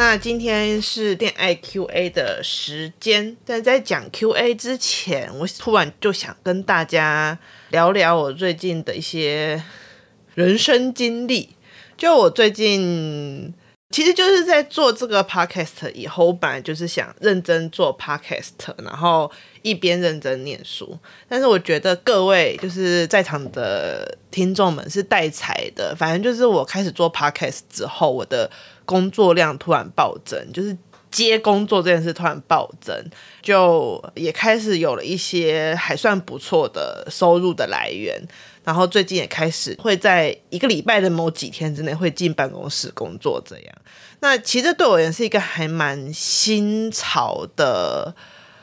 那今天是恋爱 Q&A 的时间，但在讲 Q&A 之前，我突然就想跟大家聊聊我最近的一些人生经历。就我最近，其实就是在做这个 podcast 以后，我本来就是想认真做 podcast，然后一边认真念书。但是我觉得各位就是在场的听众们是带财的，反正就是我开始做 podcast 之后，我的。工作量突然暴增，就是接工作这件事突然暴增，就也开始有了一些还算不错的收入的来源。然后最近也开始会在一个礼拜的某几天之内会进办公室工作，这样。那其实对我而言是一个还蛮新潮的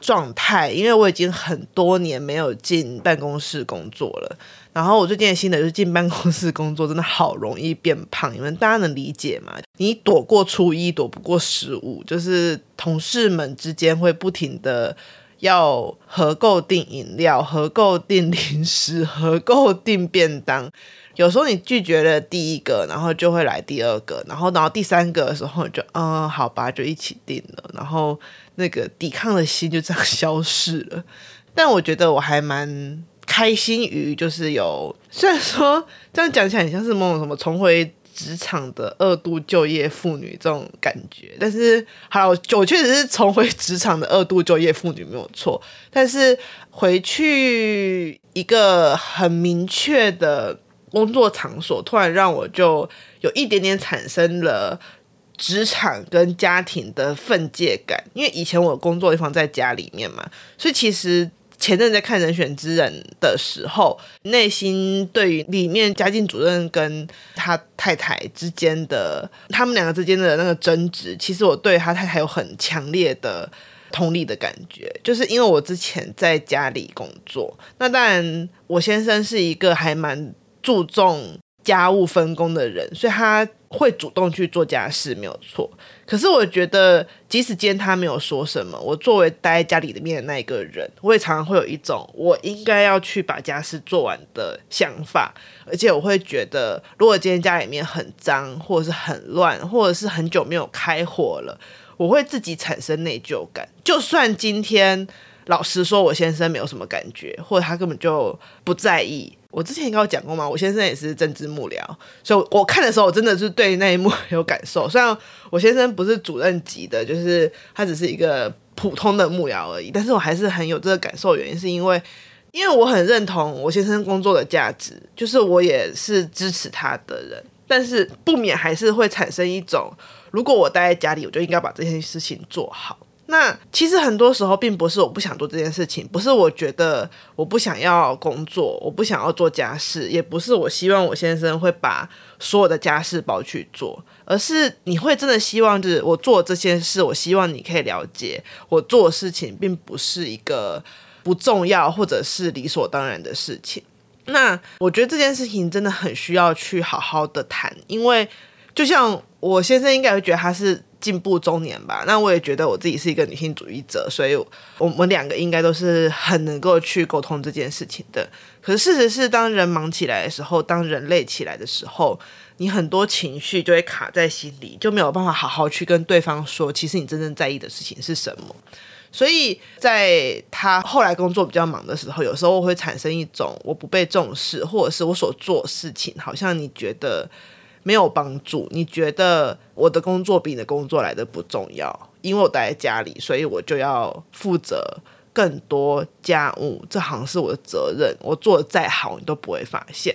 状态，因为我已经很多年没有进办公室工作了。然后我最近的心得就是进办公室工作真的好容易变胖，你们大家能理解吗？你躲过初一，躲不过十五，就是同事们之间会不停的要合购订饮料、合购订零食、合购订便当。有时候你拒绝了第一个，然后就会来第二个，然后然后第三个的时候就嗯好吧，就一起订了，然后那个抵抗的心就这样 消失了。但我觉得我还蛮。开心于就是有，虽然说这样讲起来很像是某种什么重回职场的二度就业妇女这种感觉，但是好，我确实是重回职场的二度就业妇女没有错，但是回去一个很明确的工作场所，突然让我就有一点点产生了职场跟家庭的分界感，因为以前我工作地方在家里面嘛，所以其实。前阵在看《人选之人》的时候，内心对于里面家境主任跟他太太之间的他们两个之间的那个争执，其实我对他太太有很强烈的同理的感觉，就是因为我之前在家里工作，那当然我先生是一个还蛮注重家务分工的人，所以他。会主动去做家事没有错，可是我觉得，即使今天他没有说什么，我作为待在家里面的那一个人，我也常常会有一种我应该要去把家事做完的想法，而且我会觉得，如果今天家里面很脏，或者是很乱，或者是很久没有开火了，我会自己产生内疚感。就算今天老实说，我先生没有什么感觉，或者他根本就不在意。我之前应该有讲过吗？我先生也是政治幕僚，所以我看的时候，我真的是对那一幕 有感受。虽然我先生不是主任级的，就是他只是一个普通的幕僚而已，但是我还是很有这个感受。原因是因为，因为我很认同我先生工作的价值，就是我也是支持他的人，但是不免还是会产生一种，如果我待在家里，我就应该把这件事情做好。那其实很多时候并不是我不想做这件事情，不是我觉得我不想要工作，我不想要做家事，也不是我希望我先生会把所有的家事包去做，而是你会真的希望就是我做这件事，我希望你可以了解我做事情并不是一个不重要或者是理所当然的事情。那我觉得这件事情真的很需要去好好的谈，因为就像我先生应该会觉得他是。进步中年吧，那我也觉得我自己是一个女性主义者，所以我们两个应该都是很能够去沟通这件事情的。可是事实是，当人忙起来的时候，当人累起来的时候，你很多情绪就会卡在心里，就没有办法好好去跟对方说，其实你真正在意的事情是什么。所以在他后来工作比较忙的时候，有时候会产生一种我不被重视，或者是我所做事情好像你觉得。没有帮助。你觉得我的工作比你的工作来的不重要？因为我待在家里，所以我就要负责更多家务，这好像是我的责任。我做的再好，你都不会发现。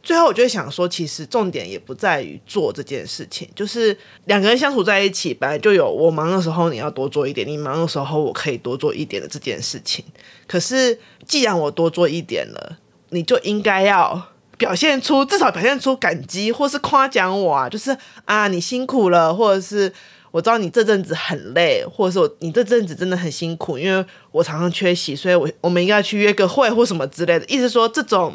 最后，我就想说，其实重点也不在于做这件事情，就是两个人相处在一起，本来就有我忙的时候你要多做一点，你忙的时候我可以多做一点的这件事情。可是，既然我多做一点了，你就应该要。表现出至少表现出感激，或是夸奖我啊，就是啊你辛苦了，或者是我知道你这阵子很累，或者说你这阵子真的很辛苦，因为我常常缺席，所以我我们应该去约个会或什么之类的。意思说，这种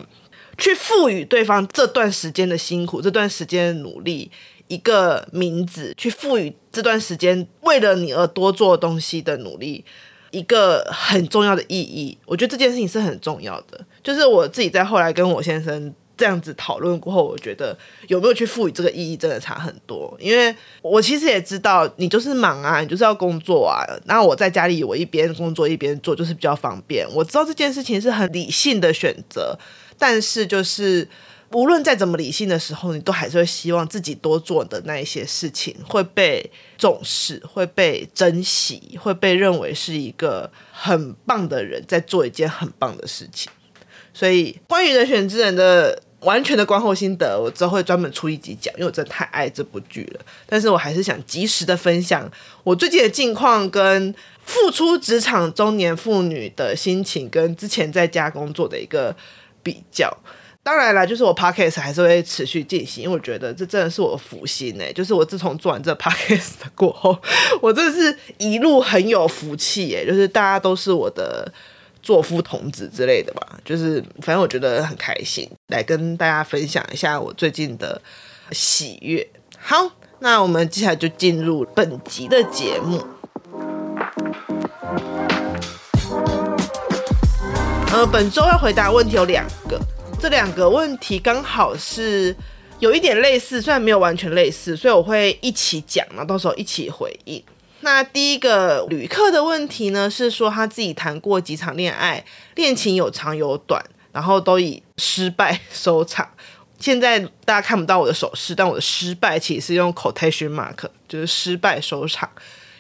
去赋予对方这段时间的辛苦、这段时间的努力一个名字，去赋予这段时间为了你而多做东西的努力一个很重要的意义。我觉得这件事情是很重要的。就是我自己在后来跟我先生。这样子讨论过后，我觉得有没有去赋予这个意义真的差很多。因为我其实也知道，你就是忙啊，你就是要工作啊。然后我在家里，我一边工作一边做，就是比较方便。我知道这件事情是很理性的选择，但是就是无论再怎么理性的时候，你都还是会希望自己多做的那一些事情会被重视，会被珍惜，会被认为是一个很棒的人在做一件很棒的事情。所以，关于人选之人的完全的观后心得，我之后会专门出一集讲，因为我真的太爱这部剧了。但是我还是想及时的分享我最近的近况，跟复出职场中年妇女的心情，跟之前在家工作的一个比较。当然了，就是我 podcast 还是会持续进行，因为我觉得这真的是我的福星哎。就是我自从做完这 podcast 过后，我真的是一路很有福气哎，就是大家都是我的。作夫童子之类的吧，就是反正我觉得很开心，来跟大家分享一下我最近的喜悦。好，那我们接下来就进入本集的节目。呃，本周要回答问题有两个，这两个问题刚好是有一点类似，虽然没有完全类似，所以我会一起讲，然后到时候一起回应。那第一个旅客的问题呢，是说他自己谈过几场恋爱，恋情有长有短，然后都以失败收场。现在大家看不到我的手势，但我的失败其实是用 quotation mark，就是失败收场。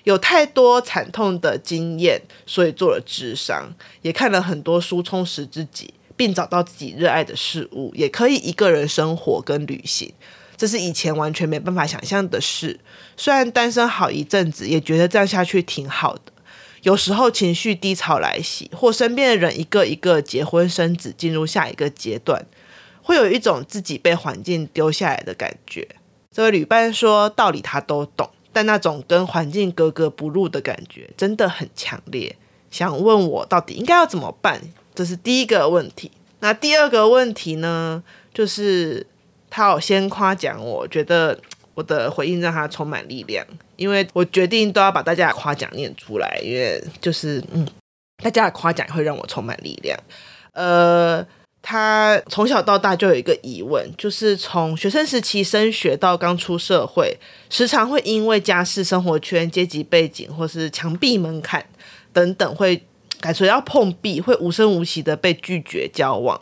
有太多惨痛的经验，所以做了智商，也看了很多书，充实自己，并找到自己热爱的事物，也可以一个人生活跟旅行。这是以前完全没办法想象的事。虽然单身好一阵子，也觉得这样下去挺好的。有时候情绪低潮来袭，或身边的人一个一个结婚生子，进入下一个阶段，会有一种自己被环境丢下来的感觉。这位旅伴说，道理他都懂，但那种跟环境格格不入的感觉真的很强烈。想问我到底应该要怎么办？这是第一个问题。那第二个问题呢，就是。他有先夸奖我，觉得 我的回应让他充满力量，因为我决定都要把大家的夸奖念出来，因为就是嗯，大家的夸奖会让我充满力量。呃，他从小到大就有一个疑问，就是从学生时期升学到刚出社会，时常会因为家世、生活圈、阶级背景或是墙壁门槛等等，会感觉要碰壁，会无声无息的被拒绝交往。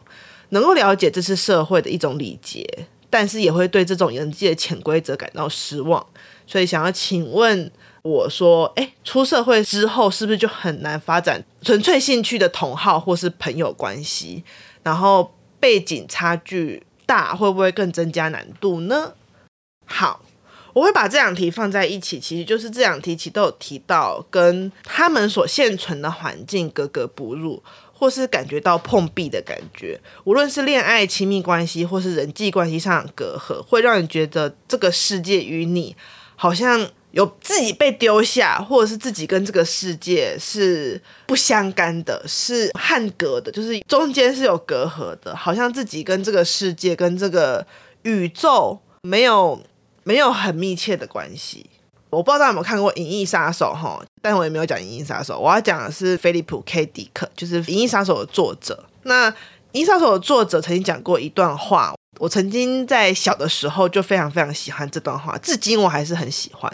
能够了解这是社会的一种礼节。但是也会对这种人际的潜规则感到失望，所以想要请问我说，诶，出社会之后是不是就很难发展纯粹兴趣的同好或是朋友关系？然后背景差距大，会不会更增加难度呢？好，我会把这两题放在一起，其实就是这两题其实都有提到跟他们所现存的环境格格不入。或是感觉到碰壁的感觉，无论是恋爱、亲密关系，或是人际关系上的隔阂，会让你觉得这个世界与你好像有自己被丢下，或者是自己跟这个世界是不相干的，是汉格的，就是中间是有隔阂的，好像自己跟这个世界、跟这个宇宙没有没有很密切的关系。我不知道大家有没有看过《银翼杀手》哈，但我也没有讲《银翼杀手》，我要讲的是菲利普 ·K· 迪克，就是《银翼杀手》的作者。那《银翼杀手》的作者曾经讲过一段话，我曾经在小的时候就非常非常喜欢这段话，至今我还是很喜欢。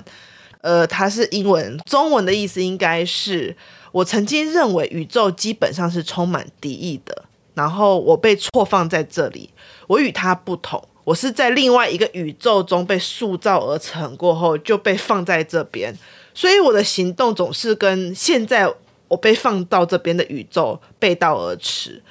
呃，它是英文，中文的意思应该是：我曾经认为宇宙基本上是充满敌意的，然后我被错放在这里，我与它不同。我是在另外一个宇宙中被塑造而成，过后就被放在这边，所以我的行动总是跟现在我被放到这边的宇宙背道而驰。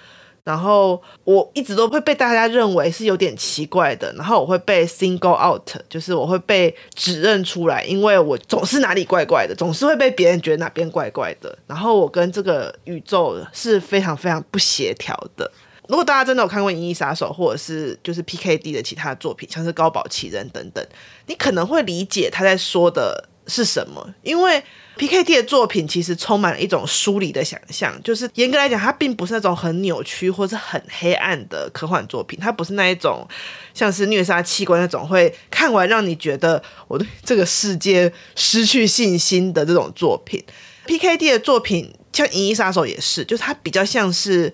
然后我一直都会被大家认为是有点奇怪的，然后我会被 single out，就是我会被指认出来，因为我总是哪里怪怪的，总是会被别人觉得哪边怪怪的。然后我跟这个宇宙是非常非常不协调的。如果大家真的有看过《银翼杀手》，或者是就是 PKD 的其他作品，像是《高堡奇人》等等，你可能会理解他在说的是什么？因为 P K D 的作品其实充满了一种疏离的想象，就是严格来讲，它并不是那种很扭曲或是很黑暗的科幻作品，它不是那一种像是虐杀器官那种会看完让你觉得我对这个世界失去信心的这种作品。P K D 的作品像《银翼杀手》也是，就是它比较像是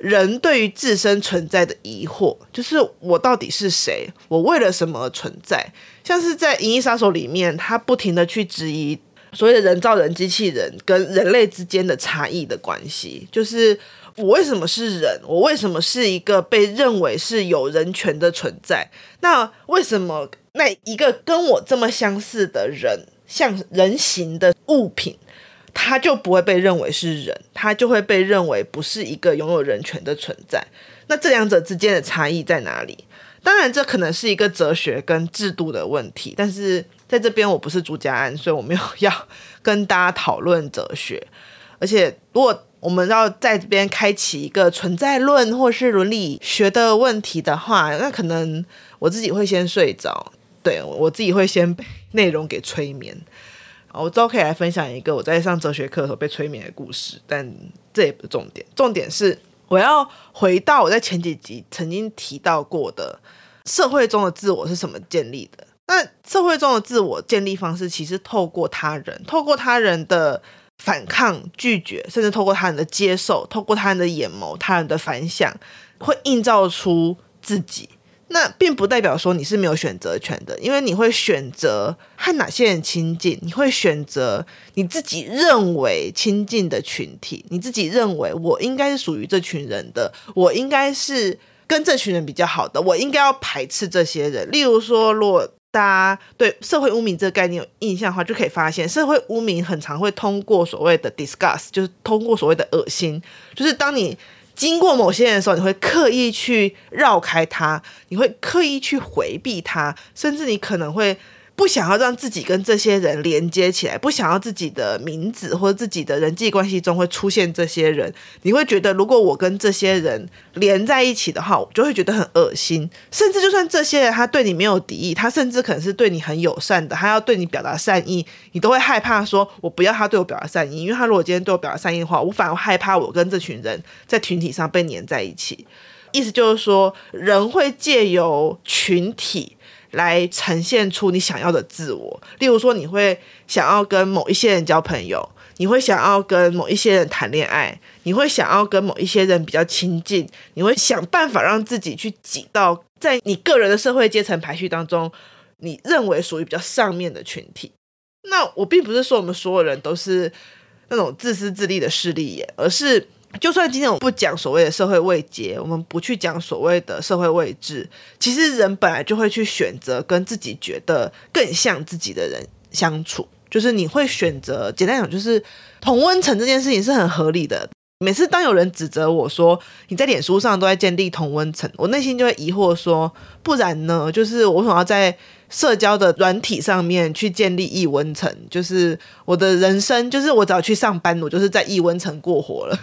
人对于自身存在的疑惑，就是我到底是谁？我为了什么而存在？像是在《银翼杀手》里面，他不停的去质疑。所谓的人造人机器人跟人类之间的差异的关系，就是我为什么是人？我为什么是一个被认为是有人权的存在？那为什么那一个跟我这么相似的人，像人形的物品，他就不会被认为是人？他就会被认为不是一个拥有人权的存在？那这两者之间的差异在哪里？当然，这可能是一个哲学跟制度的问题，但是。在这边我不是朱家安，所以我没有要跟大家讨论哲学。而且，如果我们要在这边开启一个存在论或是伦理学的问题的话，那可能我自己会先睡着。对，我自己会先被内容给催眠。我之后可以来分享一个我在上哲学课的时候被催眠的故事，但这也不是重点。重点是我要回到我在前几集曾经提到过的社会中的自我是什么建立的。那社会中的自我建立方式，其实透过他人，透过他人的反抗、拒绝，甚至透过他人的接受，透过他人的眼眸、他人的反响，会映照出自己。那并不代表说你是没有选择权的，因为你会选择和哪些人亲近，你会选择你自己认为亲近的群体，你自己认为我应该是属于这群人的，我应该是跟这群人比较好的，我应该要排斥这些人。例如说，如果大家对社会污名这个概念有印象的话，就可以发现，社会污名很常会通过所谓的 disgust，就是通过所谓的恶心，就是当你经过某些人的时候，你会刻意去绕开他，你会刻意去回避他，甚至你可能会。不想要让自己跟这些人连接起来，不想要自己的名字或者自己的人际关系中会出现这些人，你会觉得如果我跟这些人连在一起的话，我就会觉得很恶心。甚至就算这些人他对你没有敌意，他甚至可能是对你很友善的，他要对你表达善意，你都会害怕说，我不要他对我表达善意，因为他如果今天对我表达善意的话，我反而害怕我跟这群人在群体上被黏在一起。意思就是说，人会借由群体。来呈现出你想要的自我，例如说，你会想要跟某一些人交朋友，你会想要跟某一些人谈恋爱，你会想要跟某一些人比较亲近，你会想办法让自己去挤到在你个人的社会阶层排序当中，你认为属于比较上面的群体。那我并不是说我们所有人都是那种自私自利的势利眼，而是。就算今天我不讲所谓的社会位阶，我们不去讲所谓的社会位置，其实人本来就会去选择跟自己觉得更像自己的人相处。就是你会选择，简单讲，就是同温层这件事情是很合理的。每次当有人指责我说你在脸书上都在建立同温层，我内心就会疑惑说，不然呢？就是我想要在社交的软体上面去建立异温层，就是我的人生，就是我只要去上班，我就是在异温层过活了。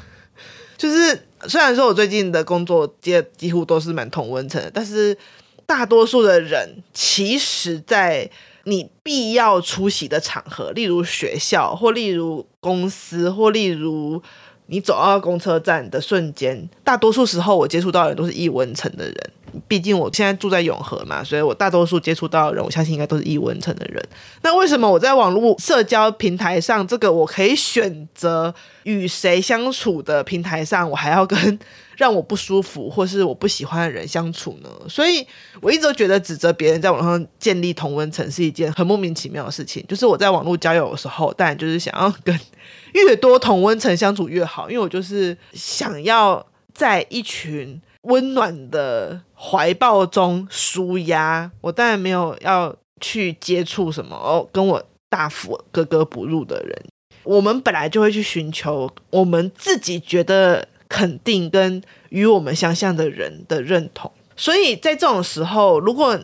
就是虽然说我最近的工作接几乎都是蛮同温层的，但是大多数的人其实，在你必要出席的场合，例如学校，或例如公司，或例如你走到公车站的瞬间，大多数时候我接触到的人都是异温层的人。毕竟我现在住在永和嘛，所以我大多数接触到的人，我相信应该都是异温层的人。那为什么我在网络社交平台上，这个我可以选择与谁相处的平台上，我还要跟让我不舒服或是我不喜欢的人相处呢？所以我一直都觉得指责别人在网上建立同温层是一件很莫名其妙的事情。就是我在网络交友的时候，当然就是想要跟越多同温层相处越好，因为我就是想要在一群。温暖的怀抱中舒压，我当然没有要去接触什么哦，跟我大幅格格不入的人。我们本来就会去寻求我们自己觉得肯定跟与我们相像的人的认同。所以在这种时候，如果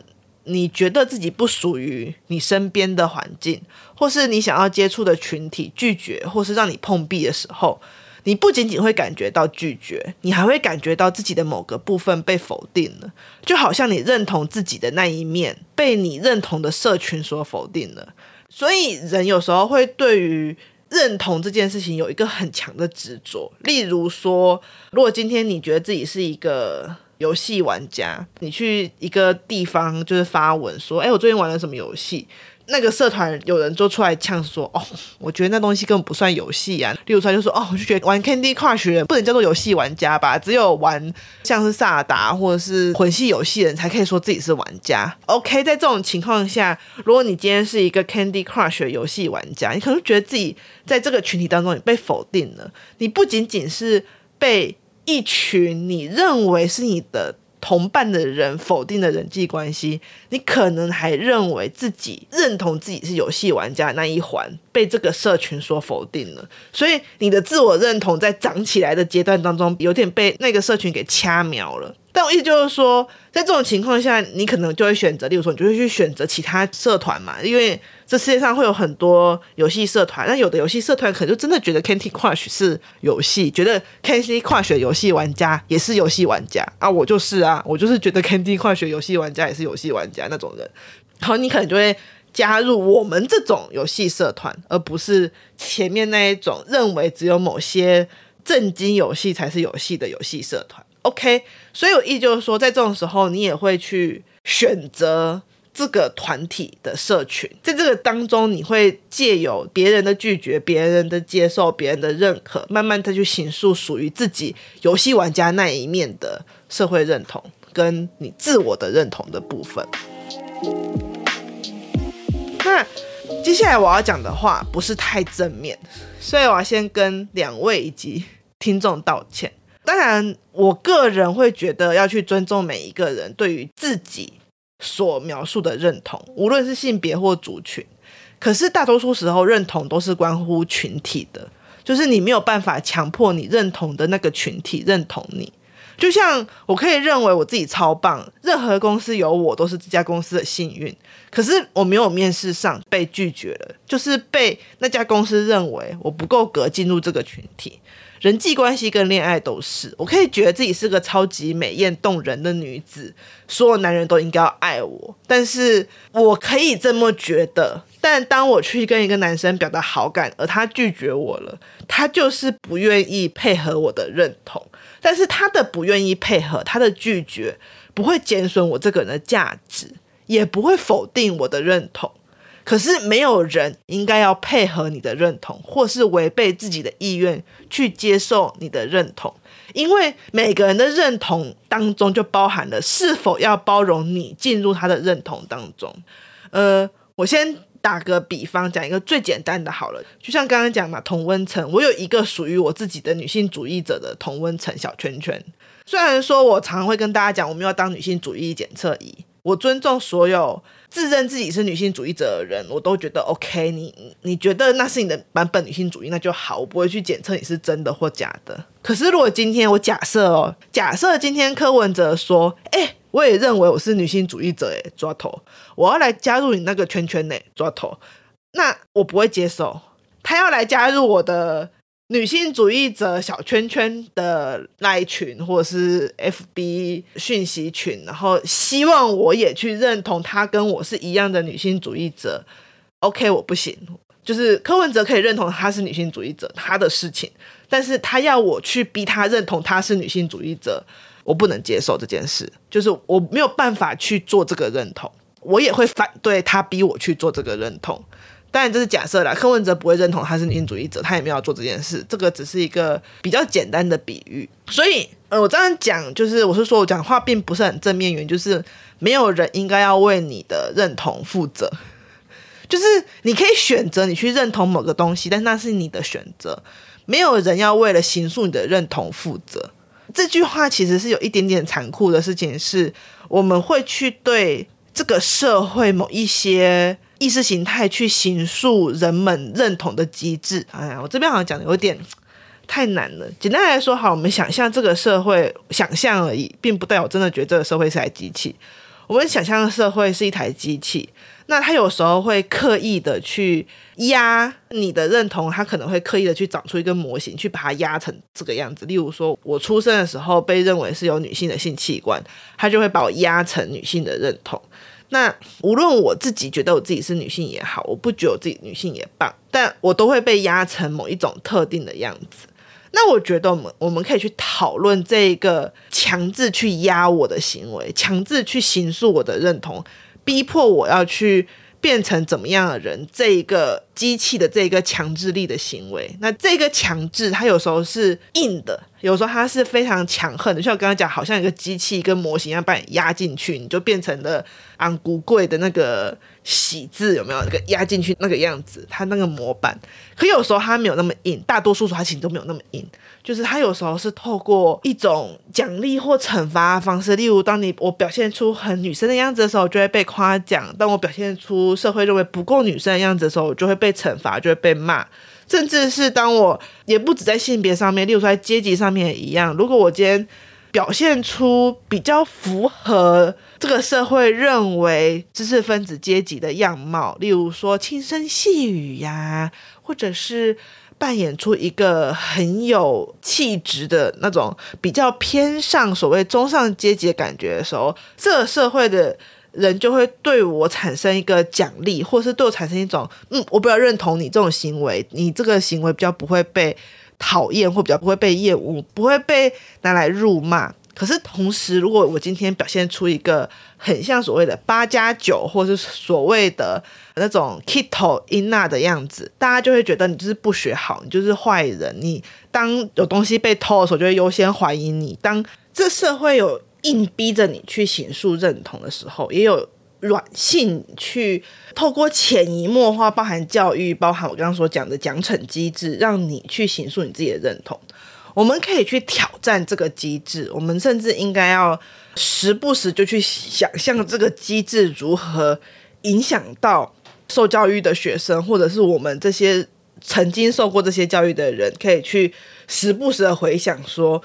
你觉得自己不属于你身边的环境，或是你想要接触的群体拒绝，或是让你碰壁的时候，你不仅仅会感觉到拒绝，你还会感觉到自己的某个部分被否定了，就好像你认同自己的那一面被你认同的社群所否定了。所以人有时候会对于认同这件事情有一个很强的执着。例如说，如果今天你觉得自己是一个游戏玩家，你去一个地方就是发文说：“哎，我最近玩了什么游戏？”那个社团有人就出来呛说：“哦，我觉得那东西根本不算游戏啊。”例如说就说：“哦，我就觉得玩 Candy Crush 不能叫做游戏玩家吧？只有玩像是萨达或者是魂系游戏的人才可以说自己是玩家。”OK，在这种情况下，如果你今天是一个 Candy Crush 的游戏玩家，你可能觉得自己在这个群体当中你被否定了。你不仅仅是被一群你认为是你的。同伴的人否定的人际关系，你可能还认为自己认同自己是游戏玩家那一环被这个社群所否定了，所以你的自我认同在长起来的阶段当中，有点被那个社群给掐苗了。但我意思就是说，在这种情况下，你可能就会选择，例如说，你就会去选择其他社团嘛，因为这世界上会有很多游戏社团，那有的游戏社团可能就真的觉得 Candy Crush 是游戏，觉得 Candy Crush 游戏玩家也是游戏玩家啊，我就是啊，我就是觉得 Candy Crush 游戏玩家也是游戏玩家那种人，然后你可能就会加入我们这种游戏社团，而不是前面那一种认为只有某些正经游戏才是游戏的游戏社团。OK，所以我意就是说，在这种时候，你也会去选择这个团体的社群，在这个当中，你会借由别人的拒绝、别人的接受、别人的认可，慢慢的去形塑属于自己游戏玩家那一面的社会认同，跟你自我的认同的部分。那接下来我要讲的话不是太正面，所以我要先跟两位以及听众道歉。当然，我个人会觉得要去尊重每一个人对于自己所描述的认同，无论是性别或族群。可是大多数时候，认同都是关乎群体的，就是你没有办法强迫你认同的那个群体认同你。就像我可以认为我自己超棒，任何公司有我都是这家公司的幸运。可是我没有面试上被拒绝了，就是被那家公司认为我不够格进入这个群体。人际关系跟恋爱都是，我可以觉得自己是个超级美艳动人的女子，所有男人都应该要爱我，但是我可以这么觉得。但当我去跟一个男生表达好感，而他拒绝我了，他就是不愿意配合我的认同。但是他的不愿意配合，他的拒绝不会减损我这个人的价值，也不会否定我的认同。可是没有人应该要配合你的认同，或是违背自己的意愿去接受你的认同，因为每个人的认同当中就包含了是否要包容你进入他的认同当中。呃，我先打个比方，讲一个最简单的好了，就像刚刚讲嘛，同温层，我有一个属于我自己的女性主义者的同温层小圈圈。虽然说我常常会跟大家讲，我们要当女性主义检测仪，我尊重所有。自认自己是女性主义者的人，我都觉得 OK 你。你你觉得那是你的版本女性主义，那就好，我不会去检测你是真的或假的。可是如果今天我假设哦，假设今天柯文哲说，哎、我也认为我是女性主义者，哎，抓头，我要来加入你那个圈圈，呢，抓头，那我不会接受。他要来加入我的。女性主义者小圈圈的那一群，或者是 FB 讯息群，然后希望我也去认同他跟我是一样的女性主义者。OK，我不行，就是柯文哲可以认同他是女性主义者，他的事情，但是他要我去逼他认同他是女性主义者，我不能接受这件事，就是我没有办法去做这个认同，我也会反对他逼我去做这个认同。当然这是假设啦，柯文哲不会认同他是女性主义者，他也没有做这件事，这个只是一个比较简单的比喻。所以，呃，我这样讲就是，我是说我讲话并不是很正面，原因就是没有人应该要为你的认同负责。就是你可以选择你去认同某个东西，但那是你的选择，没有人要为了形塑你的认同负责。这句话其实是有一点点残酷的事情，是我们会去对这个社会某一些。意识形态去形塑人们认同的机制。哎呀，我这边好像讲的有点太难了。简单来说，好，我们想象这个社会，想象而已，并不代表真的觉得这个社会是台机器。我们想象的社会是一台机器，那它有时候会刻意的去压你的认同，它可能会刻意的去长出一个模型，去把它压成这个样子。例如说，我出生的时候被认为是有女性的性器官，它就会把我压成女性的认同。那无论我自己觉得我自己是女性也好，我不觉得我自己女性也棒，但我都会被压成某一种特定的样子。那我觉得我们我们可以去讨论这个强制去压我的行为，强制去形塑我的认同，逼迫我要去。变成怎么样的人？这一个机器的这一个强制力的行为，那这个强制它有时候是硬的，有时候它是非常强横的。像我刚刚讲，好像一个机器跟模型一样把你压进去，你就变成了昂古贵的那个喜字，有没有？那个压进去那个样子，它那个模板。可有时候它没有那么硬，大多数时候它其实都没有那么硬。就是它有时候是透过一种奖励或惩罚的方式，例如当你我表现出很女生的样子的时候，就会被夸奖；当我表现出社会认为不够女生的样子的时候，我就会被惩罚，就会被骂。甚至是当我也不止在性别上面，例如说在阶级上面也一样。如果我今天表现出比较符合这个社会认为知识分子阶级的样貌，例如说轻声细语呀，或者是。扮演出一个很有气质的那种比较偏上所谓中上阶级的感觉的时候，这个社会的人就会对我产生一个奖励，或是对我产生一种嗯，我比较认同你这种行为，你这个行为比较不会被讨厌，或比较不会被厌恶，不会被拿来辱骂。可是同时，如果我今天表现出一个很像所谓的八加九，或是所谓的那种 Kito Inna 的样子，大家就会觉得你就是不学好，你就是坏人。你当有东西被偷的时候，就会优先怀疑你。当这社会有硬逼着你去行述认同的时候，也有软性去透过潜移默化，包含教育，包含我刚刚所讲的奖惩机制，让你去形塑你自己的认同。我们可以去挑战这个机制，我们甚至应该要时不时就去想象这个机制如何影响到受教育的学生，或者是我们这些曾经受过这些教育的人，可以去时不时的回想说，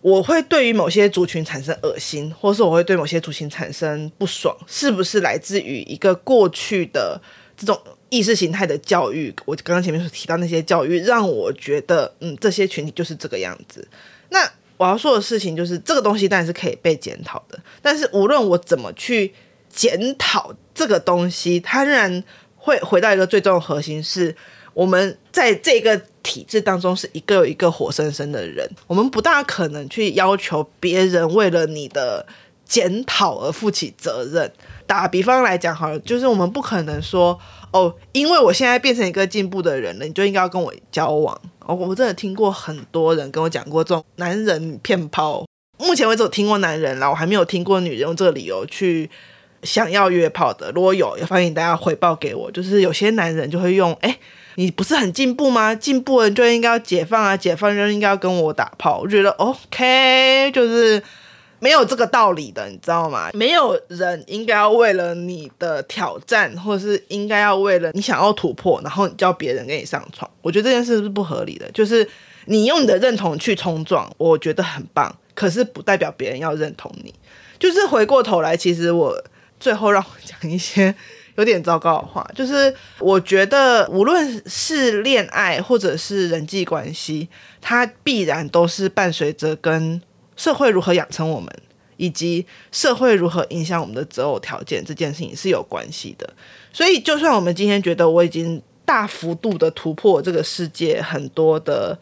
我会对于某些族群产生恶心，或是我会对某些族群产生不爽，是不是来自于一个过去的这种？意识形态的教育，我刚刚前面所提到那些教育，让我觉得，嗯，这些群体就是这个样子。那我要说的事情就是，这个东西当然是可以被检讨的，但是无论我怎么去检讨这个东西，它仍然会回到一个最终的核心，是我们在这个体制当中是一个一个活生生的人，我们不大可能去要求别人为了你的检讨而负起责任。打比方来讲，好了，就是我们不可能说。哦，因为我现在变成一个进步的人了，你就应该要跟我交往。哦，我真的听过很多人跟我讲过这种男人骗炮。目前为止，我听过男人啦，我还没有听过女人用这个理由去想要约炮的。如果有，也欢迎大家回报给我。就是有些男人就会用，哎，你不是很进步吗？进步了就应该要解放啊，解放就应该要跟我打炮。我觉得 OK，就是。没有这个道理的，你知道吗？没有人应该要为了你的挑战，或者是应该要为了你想要突破，然后你叫别人跟你上床。我觉得这件事是不合理的。就是你用你的认同去冲撞，我觉得很棒，可是不代表别人要认同你。就是回过头来，其实我最后让我讲一些有点糟糕的话，就是我觉得无论是恋爱或者是人际关系，它必然都是伴随着跟。社会如何养成我们，以及社会如何影响我们的择偶条件，这件事情是有关系的。所以，就算我们今天觉得我已经大幅度的突破这个世界很多的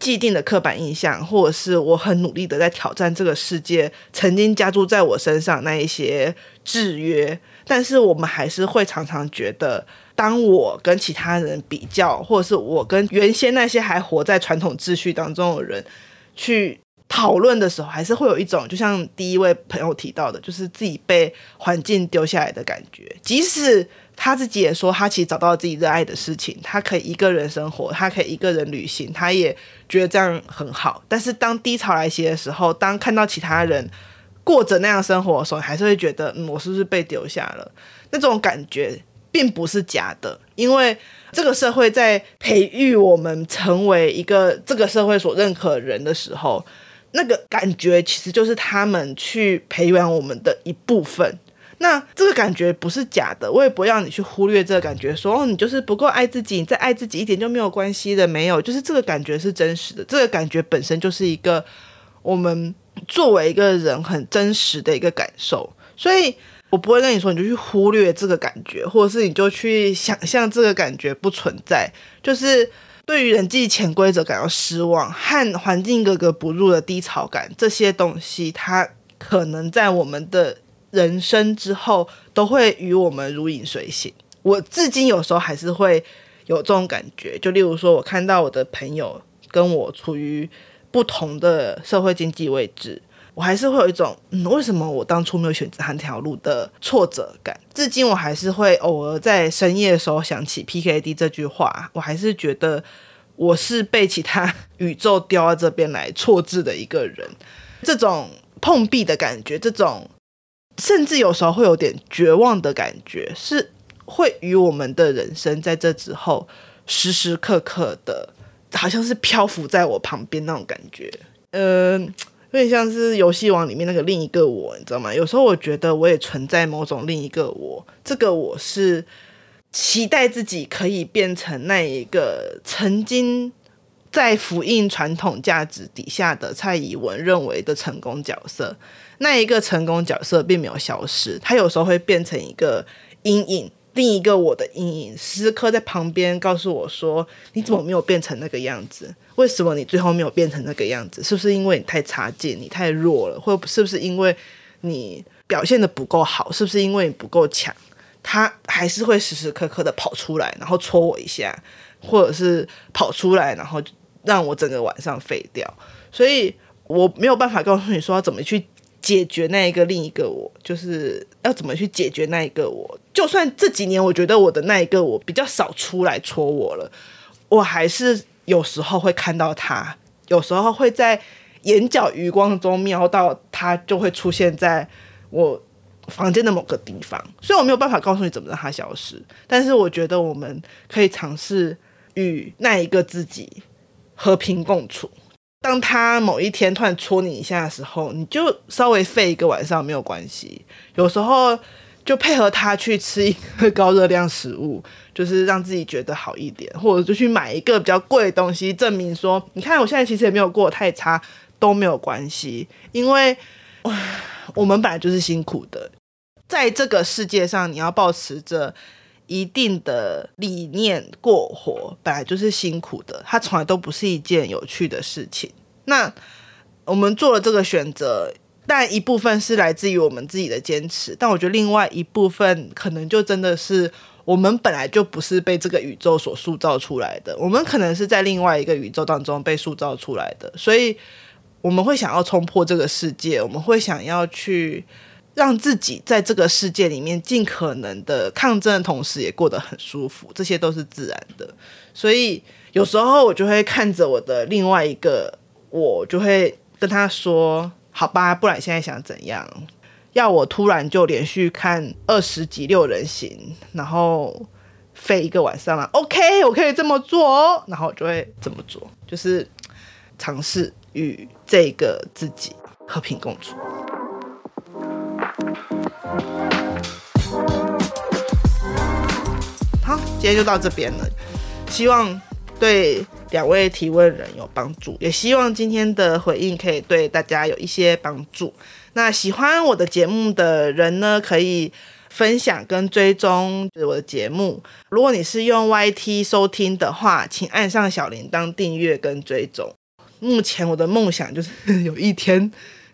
既定的刻板印象，或者是我很努力的在挑战这个世界曾经加诸在我身上那一些制约，但是我们还是会常常觉得，当我跟其他人比较，或者是我跟原先那些还活在传统秩序当中的人去。讨论的时候，还是会有一种，就像第一位朋友提到的，就是自己被环境丢下来的感觉。即使他自己也说，他其实找到了自己热爱的事情，他可以一个人生活，他可以一个人旅行，他也觉得这样很好。但是当低潮来袭的时候，当看到其他人过着那样生活的时候，还是会觉得，嗯，我是不是被丢下了？那种感觉并不是假的，因为这个社会在培育我们成为一个这个社会所认可的人的时候。那个感觉其实就是他们去培养我们的一部分。那这个感觉不是假的，我也不会让你去忽略这个感觉，说哦，你就是不够爱自己，你再爱自己一点就没有关系的。没有，就是这个感觉是真实的。这个感觉本身就是一个我们作为一个人很真实的一个感受。所以我不会跟你说，你就去忽略这个感觉，或者是你就去想象这个感觉不存在。就是对于人际潜规则感到失望和环境格格不入的低潮感，这些东西，它可能在我们的人生之后都会与我们如影随形。我至今有时候还是会有这种感觉，就例如说，我看到我的朋友跟我处于不同的社会经济位置，我还是会有一种嗯，为什么我当初没有选择这条路的挫折感。至今我还是会偶尔在深夜的时候想起 PKD 这句话，我还是觉得我是被其他 宇宙丢到这边来错置的一个人。这种碰壁的感觉，这种甚至有时候会有点绝望的感觉，是。会与我们的人生在这之后时时刻刻的，好像是漂浮在我旁边那种感觉。嗯、呃，有点像是游戏王里面那个另一个我，你知道吗？有时候我觉得我也存在某种另一个我，这个我是期待自己可以变成那一个曾经在复印传统价值底下的蔡宜文认为的成功角色。那一个成功角色并没有消失，他有时候会变成一个阴影。另一个我的阴影时刻在旁边告诉我说：“你怎么没有变成那个样子？为什么你最后没有变成那个样子？是不是因为你太差劲，你太弱了？或是不是因为你表现得不够好？是不是因为你不够强？”他还是会时时刻刻的跑出来，然后戳我一下，或者是跑出来，然后让我整个晚上废掉。所以我没有办法告诉你说要怎么去。解决那一个另一个我，就是要怎么去解决那一个我。就算这几年我觉得我的那一个我比较少出来戳我了，我还是有时候会看到他，有时候会在眼角余光中瞄到他，就会出现在我房间的某个地方。所以我没有办法告诉你怎么让他消失，但是我觉得我们可以尝试与那一个自己和平共处。当他某一天突然戳你一下的时候，你就稍微废一个晚上没有关系。有时候就配合他去吃一个高热量食物，就是让自己觉得好一点，或者就去买一个比较贵的东西，证明说，你看我现在其实也没有过太差，都没有关系。因为我们本来就是辛苦的，在这个世界上，你要保持着。一定的理念过活本来就是辛苦的，它从来都不是一件有趣的事情。那我们做了这个选择，但一部分是来自于我们自己的坚持，但我觉得另外一部分可能就真的是我们本来就不是被这个宇宙所塑造出来的，我们可能是在另外一个宇宙当中被塑造出来的，所以我们会想要冲破这个世界，我们会想要去。让自己在这个世界里面尽可能的抗争的同时，也过得很舒服，这些都是自然的。所以有时候我就会看着我的另外一个我，就会跟他说：“好吧，不然现在想怎样？要我突然就连续看二十集六人行，然后废一个晚上啊？OK，我可以这么做哦。然后我就会这么做，就是尝试与这个自己和平共处。”好，今天就到这边了。希望对两位提问人有帮助，也希望今天的回应可以对大家有一些帮助。那喜欢我的节目的人呢，可以分享跟追踪我的节目。如果你是用 YT 收听的话，请按上小铃铛订阅跟追踪。目前我的梦想就是 有一天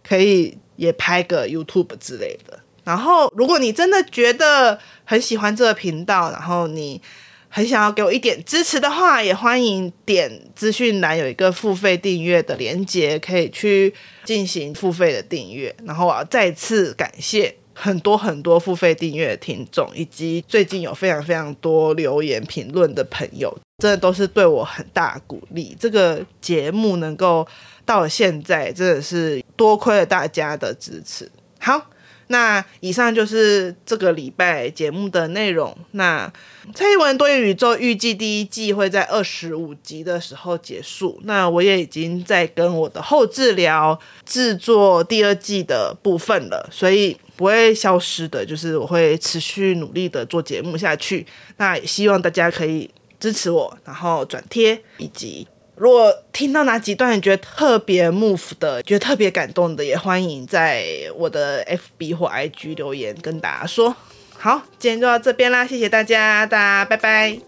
可以也拍个 YouTube 之类的。然后，如果你真的觉得很喜欢这个频道，然后你很想要给我一点支持的话，也欢迎点资讯栏有一个付费订阅的连接，可以去进行付费的订阅。然后我要再次感谢很多很多付费订阅的听众，以及最近有非常非常多留言评论的朋友，真的都是对我很大鼓励。这个节目能够到现在，真的是多亏了大家的支持。好。那以上就是这个礼拜节目的内容。那蔡宜文多元宇宙预计第一季会在二十五集的时候结束。那我也已经在跟我的后制聊制作第二季的部分了，所以不会消失的，就是我会持续努力的做节目下去。那也希望大家可以支持我，然后转贴以及如果听到哪几段你觉得特别 move 的，觉得特别感动的，也欢迎在我的 FB 或 IG 留言跟大家说。好，今天就到这边啦，谢谢大家，大家拜拜。